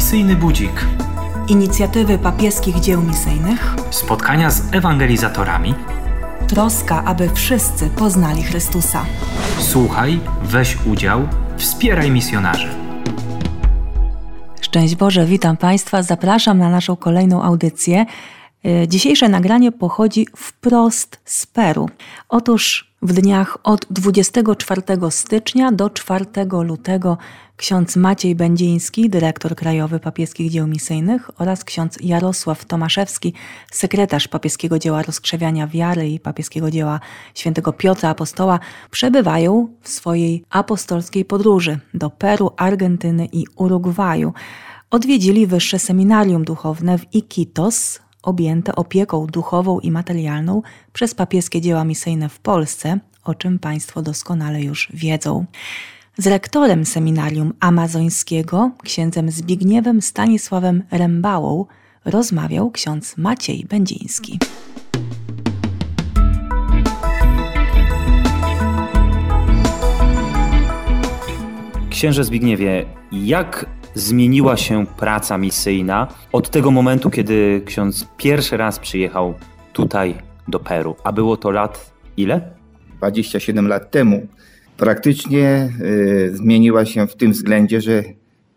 Misyjny Budzik. Inicjatywy papieskich dzieł misyjnych. Spotkania z ewangelizatorami. Troska, aby wszyscy poznali Chrystusa. Słuchaj, weź udział, wspieraj misjonarzy. Szczęść Boże, witam Państwa, zapraszam na naszą kolejną audycję. Y, dzisiejsze nagranie pochodzi wprost z Peru. Otóż w dniach od 24 stycznia do 4 lutego ksiądz Maciej Będziński, dyrektor krajowy papieskich dzieł misyjnych oraz ksiądz Jarosław Tomaszewski, sekretarz papieskiego dzieła rozkrzewiania wiary i papieskiego dzieła świętego Piotra Apostoła przebywają w swojej apostolskiej podróży do Peru, Argentyny i Urugwaju. Odwiedzili wyższe seminarium duchowne w Iquitos, objęte opieką duchową i materialną przez papieskie dzieła misyjne w Polsce, o czym Państwo doskonale już wiedzą. Z rektorem seminarium amazońskiego, księdzem Zbigniewem Stanisławem Rembałą, rozmawiał ksiądz Maciej Będziński. Księże Zbigniewie, jak zmieniła się praca misyjna od tego momentu, kiedy ksiądz pierwszy raz przyjechał tutaj do Peru? A było to lat ile? 27 lat temu. Praktycznie y, zmieniła się w tym względzie, że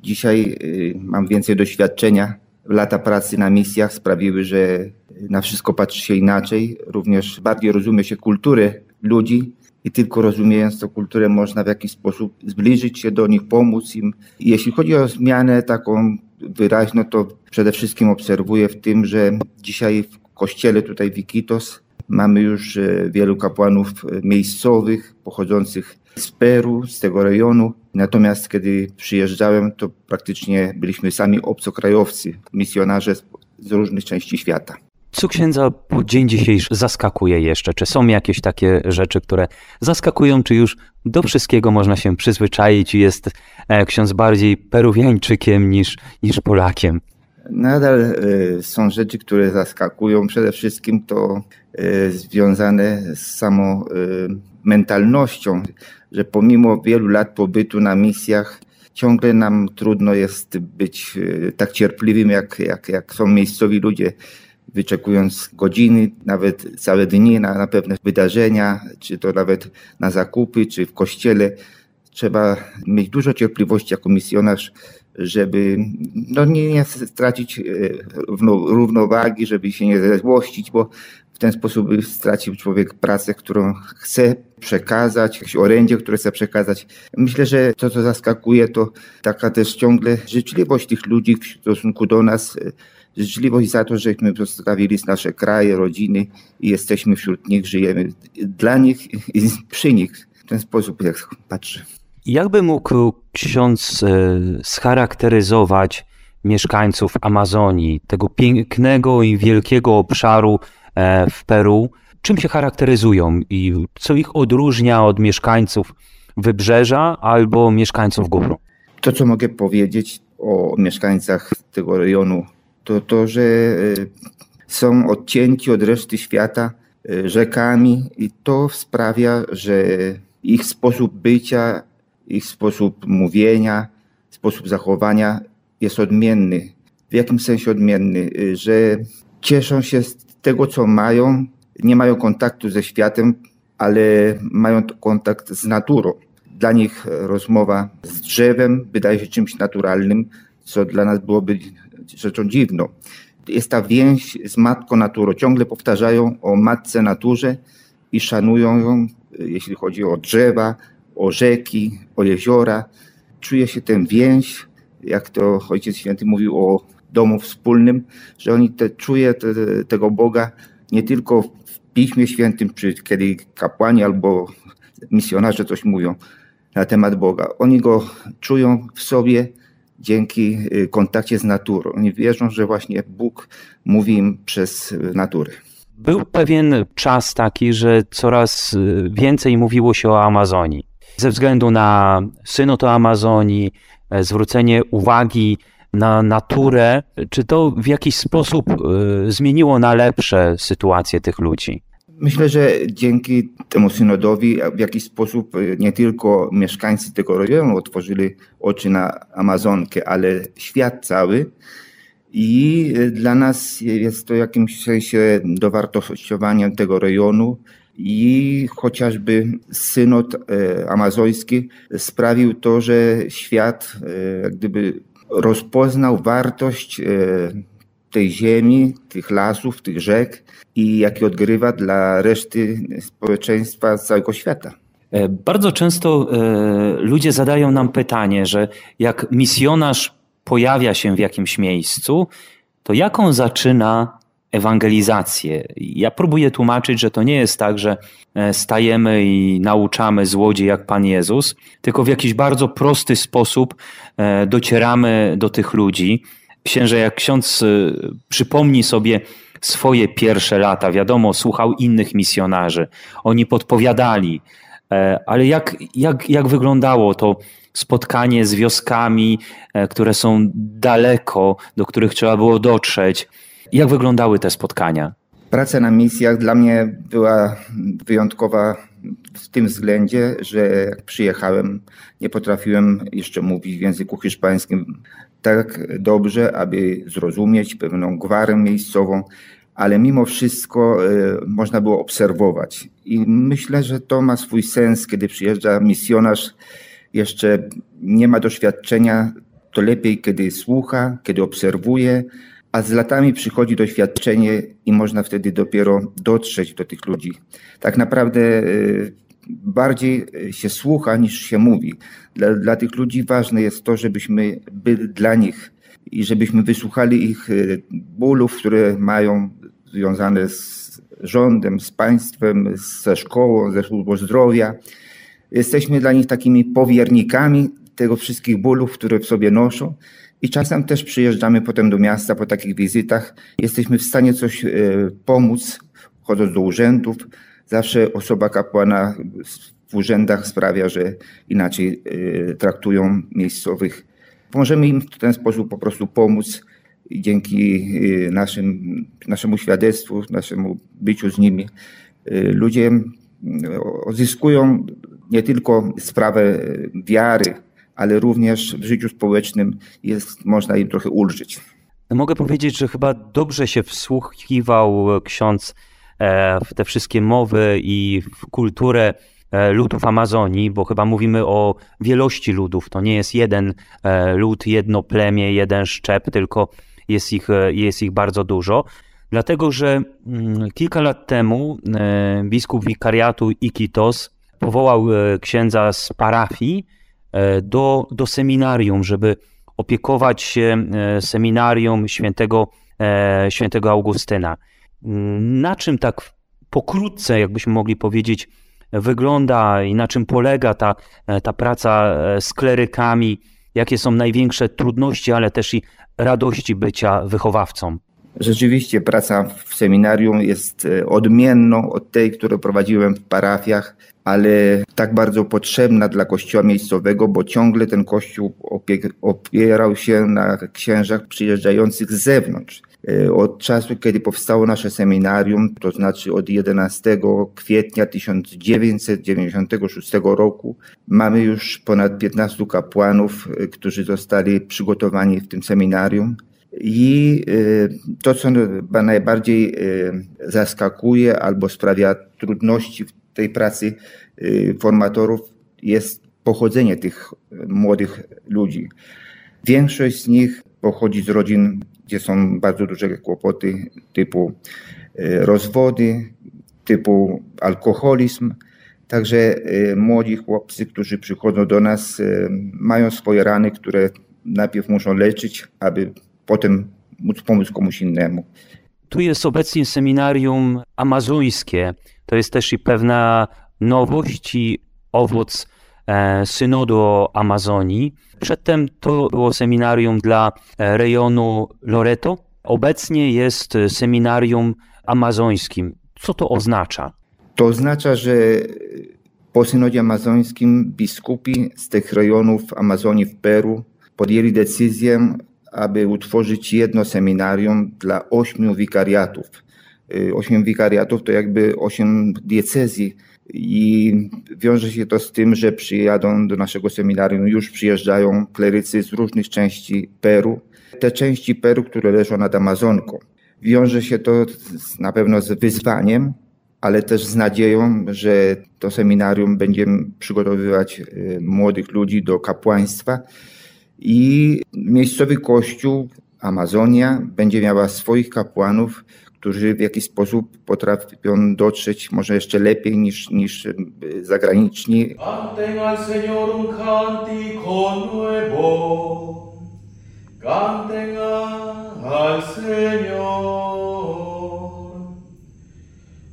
dzisiaj y, mam więcej doświadczenia. Lata pracy na misjach sprawiły, że na wszystko patrzy się inaczej. Również bardziej rozumie się kulturę ludzi i tylko rozumiejąc tę kulturę można w jakiś sposób zbliżyć się do nich, pomóc im. Jeśli chodzi o zmianę taką wyraźną, to przede wszystkim obserwuję w tym, że dzisiaj w kościele tutaj w Iquitos mamy już e, wielu kapłanów miejscowych, pochodzących z Peru, z tego rejonu. Natomiast kiedy przyjeżdżałem, to praktycznie byliśmy sami obcokrajowcy, misjonarze z różnych części świata. Co księdza po dzień dzisiejszy zaskakuje jeszcze? Czy są jakieś takie rzeczy, które zaskakują, czy już do wszystkiego można się przyzwyczaić i jest e, ksiądz bardziej peruwiańczykiem niż, niż Polakiem? Nadal y, są rzeczy, które zaskakują. Przede wszystkim to y, związane z samą y, mentalnością, że pomimo wielu lat pobytu na misjach, ciągle nam trudno jest być tak cierpliwym, jak, jak, jak są miejscowi ludzie wyczekując godziny, nawet całe dni na, na pewne wydarzenia, czy to nawet na zakupy, czy w kościele. Trzeba mieć dużo cierpliwości jako misjonarz, żeby no, nie, nie stracić e, równowagi, żeby się nie złościć, bo w ten sposób stracił człowiek pracę, którą chce przekazać, jakieś orędzie, które chce przekazać. Myślę, że to, co zaskakuje, to taka też ciągle życzliwość tych ludzi w stosunku do nas, życzliwość za to, żeśmy zostawili nasze kraje, rodziny i jesteśmy wśród nich, żyjemy dla nich i przy nich. W ten sposób jak patrzę. Jakby mógł ksiądz e, scharakteryzować mieszkańców Amazonii, tego pięknego i wielkiego obszaru e, w Peru? Czym się charakteryzują i co ich odróżnia od mieszkańców wybrzeża albo mieszkańców gór? To, co mogę powiedzieć o mieszkańcach tego rejonu to to, że e, są odcięci od reszty świata rzekami i to sprawia, że ich sposób bycia, ich sposób mówienia, sposób zachowania jest odmienny. W jakim sensie odmienny? E, że cieszą się z tego, co mają, nie mają kontaktu ze światem, ale mają kontakt z naturą. Dla nich rozmowa z drzewem wydaje się czymś naturalnym, co dla nas byłoby rzeczą dziwną. Jest ta więź z matką naturą. Ciągle powtarzają o matce naturze i szanują ją, jeśli chodzi o drzewa, o rzeki, o jeziora. Czuje się tę więź, jak to Ojciec Święty mówił o domu wspólnym, że oni te, czuje te, tego Boga nie tylko w Piśmie Świętym, czy kiedy kapłani albo misjonarze coś mówią na temat Boga. Oni go czują w sobie dzięki y, kontakcie z naturą. Oni wierzą, że właśnie Bóg mówi im przez naturę. Był pewien czas taki, że coraz y, więcej mówiło się o Amazonii. Ze względu na synod o Amazonii, e, zwrócenie uwagi na naturę, czy to w jakiś sposób y, zmieniło na lepsze sytuację tych ludzi? Myślę, że dzięki temu synodowi w jakiś sposób nie tylko mieszkańcy tego rejonu otworzyli oczy na Amazonkę, ale świat cały. I dla nas jest to jakimś sensie dowartościowaniem tego rejonu. I chociażby synod e, amazoński sprawił to, że świat e, gdyby rozpoznał wartość e, tej ziemi, tych lasów, tych rzek i jaki odgrywa dla reszty społeczeństwa całego świata. Bardzo często ludzie zadają nam pytanie, że jak misjonarz pojawia się w jakimś miejscu, to jaką zaczyna ewangelizację. Ja próbuję tłumaczyć, że to nie jest tak, że e, stajemy i nauczamy złodziej jak Pan Jezus, tylko w jakiś bardzo prosty sposób e, docieramy do tych ludzi. Księże, jak ksiądz e, przypomni sobie swoje pierwsze lata, wiadomo, słuchał innych misjonarzy, oni podpowiadali, ale jak, jak, jak wyglądało to spotkanie z wioskami, które są daleko, do których trzeba było dotrzeć? Jak wyglądały te spotkania? Praca na misjach dla mnie była wyjątkowa w tym względzie, że jak przyjechałem, nie potrafiłem jeszcze mówić w języku hiszpańskim tak dobrze, aby zrozumieć pewną gwarę miejscową, ale mimo wszystko y, można było obserwować. I myślę, że to ma swój sens, kiedy przyjeżdża misjonarz, jeszcze nie ma doświadczenia, to lepiej, kiedy słucha, kiedy obserwuje, a z latami przychodzi doświadczenie i można wtedy dopiero dotrzeć do tych ludzi. Tak naprawdę y, bardziej się słucha niż się mówi. Dla, dla tych ludzi ważne jest to, żebyśmy byli dla nich i żebyśmy wysłuchali ich y, bólów, które mają związane z rządem, z państwem, ze szkołą, ze służbą zdrowia. Jesteśmy dla nich takimi powiernikami tego wszystkich bólów, które w sobie noszą i czasem też przyjeżdżamy potem do miasta po takich wizytach. Jesteśmy w stanie coś e, pomóc, chodząc do urzędów. Zawsze osoba kapłana w urzędach sprawia, że inaczej e, traktują miejscowych. Możemy im w ten sposób po prostu pomóc i dzięki e, naszym, naszemu świadectwu, naszemu byciu z nimi, ludzie odzyskują nie tylko sprawę wiary, ale również w życiu społecznym jest, można im trochę ulżyć. Mogę powiedzieć, że chyba dobrze się wsłuchiwał ksiądz e, w te wszystkie mowy i w kulturę e, ludów Amazonii, bo chyba mówimy o wielości ludów. To nie jest jeden e, lud, jedno plemię, jeden szczep, tylko jest ich, jest ich bardzo dużo. Dlatego, że mm, kilka lat temu biskup wikariatu Iquitos powołał księdza z parafii, do, do seminarium, żeby opiekować się e, seminarium świętego, e, świętego Augustyna. Na czym tak pokrótce, jakbyśmy mogli powiedzieć, wygląda i na czym polega ta, ta praca z klerykami, jakie są największe trudności, ale też i radości bycia wychowawcą? Rzeczywiście praca w seminarium jest odmienną od tej, którą prowadziłem w parafiach ale tak bardzo potrzebna dla kościoła miejscowego, bo ciągle ten kościół opierał się na księżach przyjeżdżających z zewnątrz. E, od czasu, kiedy powstało nasze seminarium, to znaczy od 11 kwietnia 1996 roku, mamy już ponad 15 kapłanów, e, którzy zostali przygotowani w tym seminarium. I e, to, co najbardziej zaskakuje albo sprawia trudności w tej pracy y, formatorów jest pochodzenie tych młodych ludzi. Większość z nich pochodzi z rodzin, gdzie są bardzo duże kłopoty typu y, rozwody, typu alkoholizm. Także y, młodzi chłopcy, którzy przychodzą do nas, mają swoje rany, które najpierw muszą leczyć, aby potem móc pomóc komuś innemu. Tu jest obecnie seminarium amazońskie. To jest też i pewna nowość i owoc e, synodu o Amazonii. Przedtem to było seminarium dla e, rejonu Loreto. Obecnie jest seminarium amazońskim. Co to oznacza? To oznacza, że po synodzie amazońskim biskupi z tych rejonów Amazonii w Peru podjęli decyzję aby utworzyć jedno seminarium dla ośmiu wikariatów. osiem wikariatów to jakby osiem diecezji i wiąże się to z tym, że przyjadą do naszego seminarium, już przyjeżdżają klerycy z różnych części Peru. Te części Peru, które leżą nad Amazonką. Wiąże się to na pewno z wyzwaniem, ale też z nadzieją, że to seminarium będzie przygotowywać y, młodych ludzi do kapłaństwa i miejscowy kościół Amazonia będzie miała swoich kapłanów, którzy w jakiś sposób potrafią dotrzeć może jeszcze lepiej niż, niż y, zagraniczni. Al.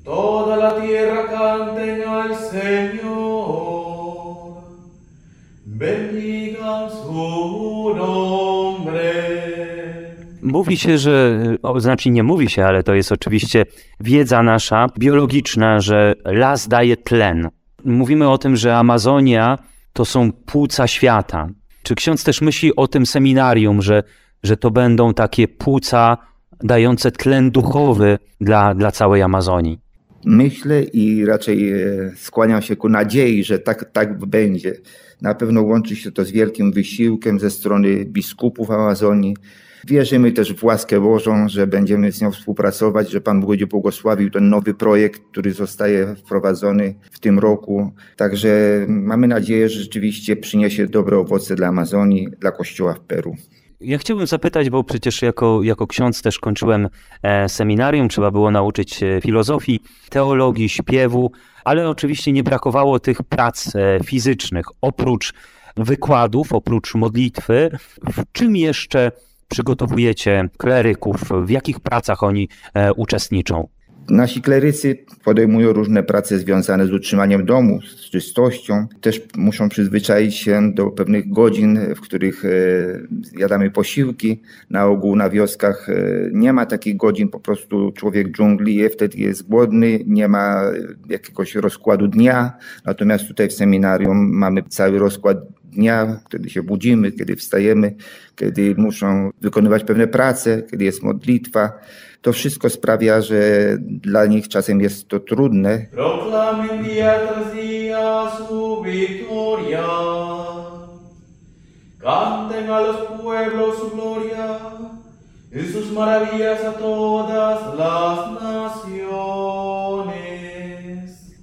Toda la tierra canten al Señor. Nombre. Mówi się, że, o, znaczy nie mówi się, ale to jest oczywiście wiedza nasza biologiczna, że las daje tlen. Mówimy o tym, że Amazonia to są płuca świata. Czy ksiądz też myśli o tym seminarium, że, że to będą takie płuca dające tlen duchowy dla, dla całej Amazonii? Myślę i raczej e, skłaniam się ku nadziei, że tak, tak będzie. Na pewno łączy się to z wielkim wysiłkiem ze strony biskupów Amazonii. Wierzymy też w łaskę Bożą, że będziemy z nią współpracować, że Pan Bóg będzie błogosławił ten nowy projekt, który zostaje wprowadzony w tym roku. Także mamy nadzieję, że rzeczywiście przyniesie dobre owoce dla Amazonii, dla Kościoła w Peru. Ja chciałbym zapytać, bo przecież jako, jako ksiądz też kończyłem e, seminarium, trzeba było nauczyć się filozofii, teologii, śpiewu, ale oczywiście nie brakowało tych prac e, fizycznych. Oprócz wykładów, oprócz modlitwy, w czym jeszcze przygotowujecie kleryków, w jakich pracach oni e, uczestniczą? Nasi klerycy podejmują różne prace związane z utrzymaniem domu, z czystością. Też muszą przyzwyczaić się do pewnych godzin, w których e, jadamy posiłki. Na ogół na wioskach e, nie ma takich godzin, po prostu człowiek dżungli je, wtedy jest głodny, nie ma jakiegoś rozkładu dnia. Natomiast tutaj w seminarium mamy cały rozkład dnia, kiedy się budzimy, kiedy wstajemy, kiedy muszą wykonywać pewne prace, kiedy jest modlitwa. To wszystko sprawia, że dla nich czasem jest to trudne. Canten a los pueblos su gloria, y sus maravillas a todas las naciones.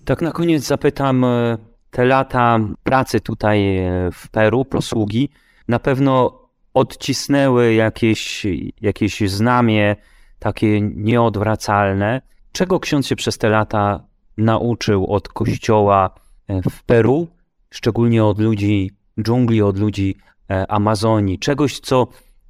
Tak na koniec zapytam, e, te lata pracy tutaj e, w Peru, posługi, na pewno odcisnęły jakieś, jakieś znamie takie nieodwracalne. Czego ksiądz się przez te lata nauczył od kościoła e, w Peru, szczególnie od ludzi dżungli, od ludzi e, Amazonii? Czegoś, co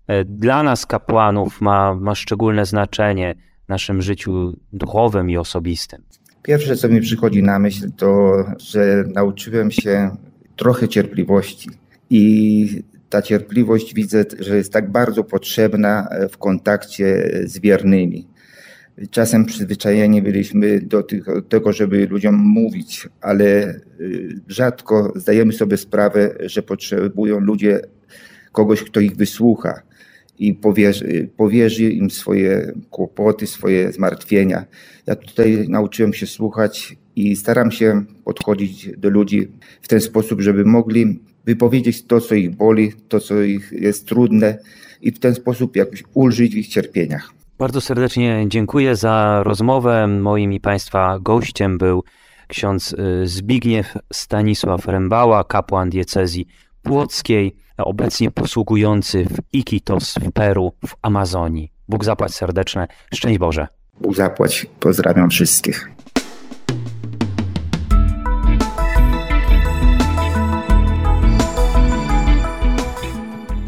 e, dla nas, kapłanów, ma, ma szczególne znaczenie w naszym życiu duchowym i osobistym. Pierwsze, co mi przychodzi na myśl, to, że nauczyłem się trochę cierpliwości. I ta cierpliwość widzę, że jest tak bardzo potrzebna e, w kontakcie z wiernymi. Czasem przyzwyczajeni byliśmy do tego, żeby ludziom mówić, ale e, rzadko zdajemy sobie sprawę, że potrzebują ludzie kogoś, kto ich wysłucha i powierzy, powierzy im swoje kłopoty, swoje zmartwienia. Ja tutaj nauczyłem się słuchać i staram się podchodzić do ludzi w ten sposób, żeby mogli wypowiedzieć to, co ich boli, to, co ich jest trudne i w ten sposób jakoś ulżyć w ich cierpieniach. Bardzo serdecznie dziękuję za rozmowę. Moim i Państwa gościem był ksiądz y, Zbigniew Stanisław Rębała, kapłan diecezji płockiej, obecnie posługujący w Iquitos w Peru, w Amazonii. Bóg zapłać serdeczne. Szczęść Boże. Bóg zapłać. Pozdrawiam wszystkich.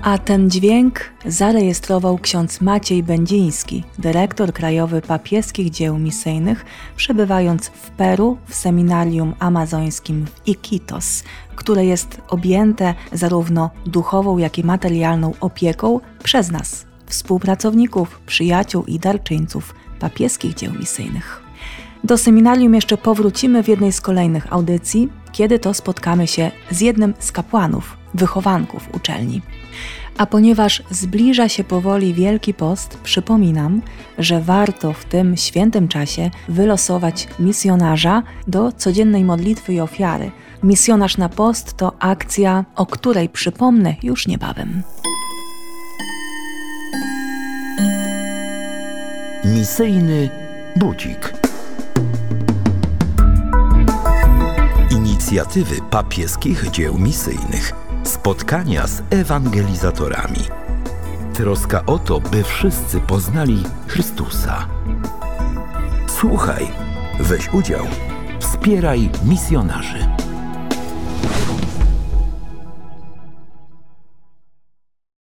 A ten dźwięk zarejestrował ksiądz Maciej Będziński, dyrektor krajowy papieskich dzieł misyjnych, przebywając w Peru w seminarium amazońskim w Iquitos, które jest objęte zarówno duchową, jak i materialną opieką przez nas, współpracowników, przyjaciół i darczyńców papieskich dzieł misyjnych. Do seminarium jeszcze powrócimy w jednej z kolejnych audycji, kiedy to spotkamy się z jednym z kapłanów wychowanków uczelni. A ponieważ zbliża się powoli Wielki Post, przypominam, że warto w tym świętym czasie wylosować misjonarza do codziennej modlitwy i ofiary. Misjonarz na post to akcja, o której przypomnę już niebawem. Misyjny budzik. Inicjatywy papieskich dzieł misyjnych. Spotkania z ewangelizatorami. Troska o to, by wszyscy poznali Chrystusa. Słuchaj, weź udział, wspieraj misjonarzy.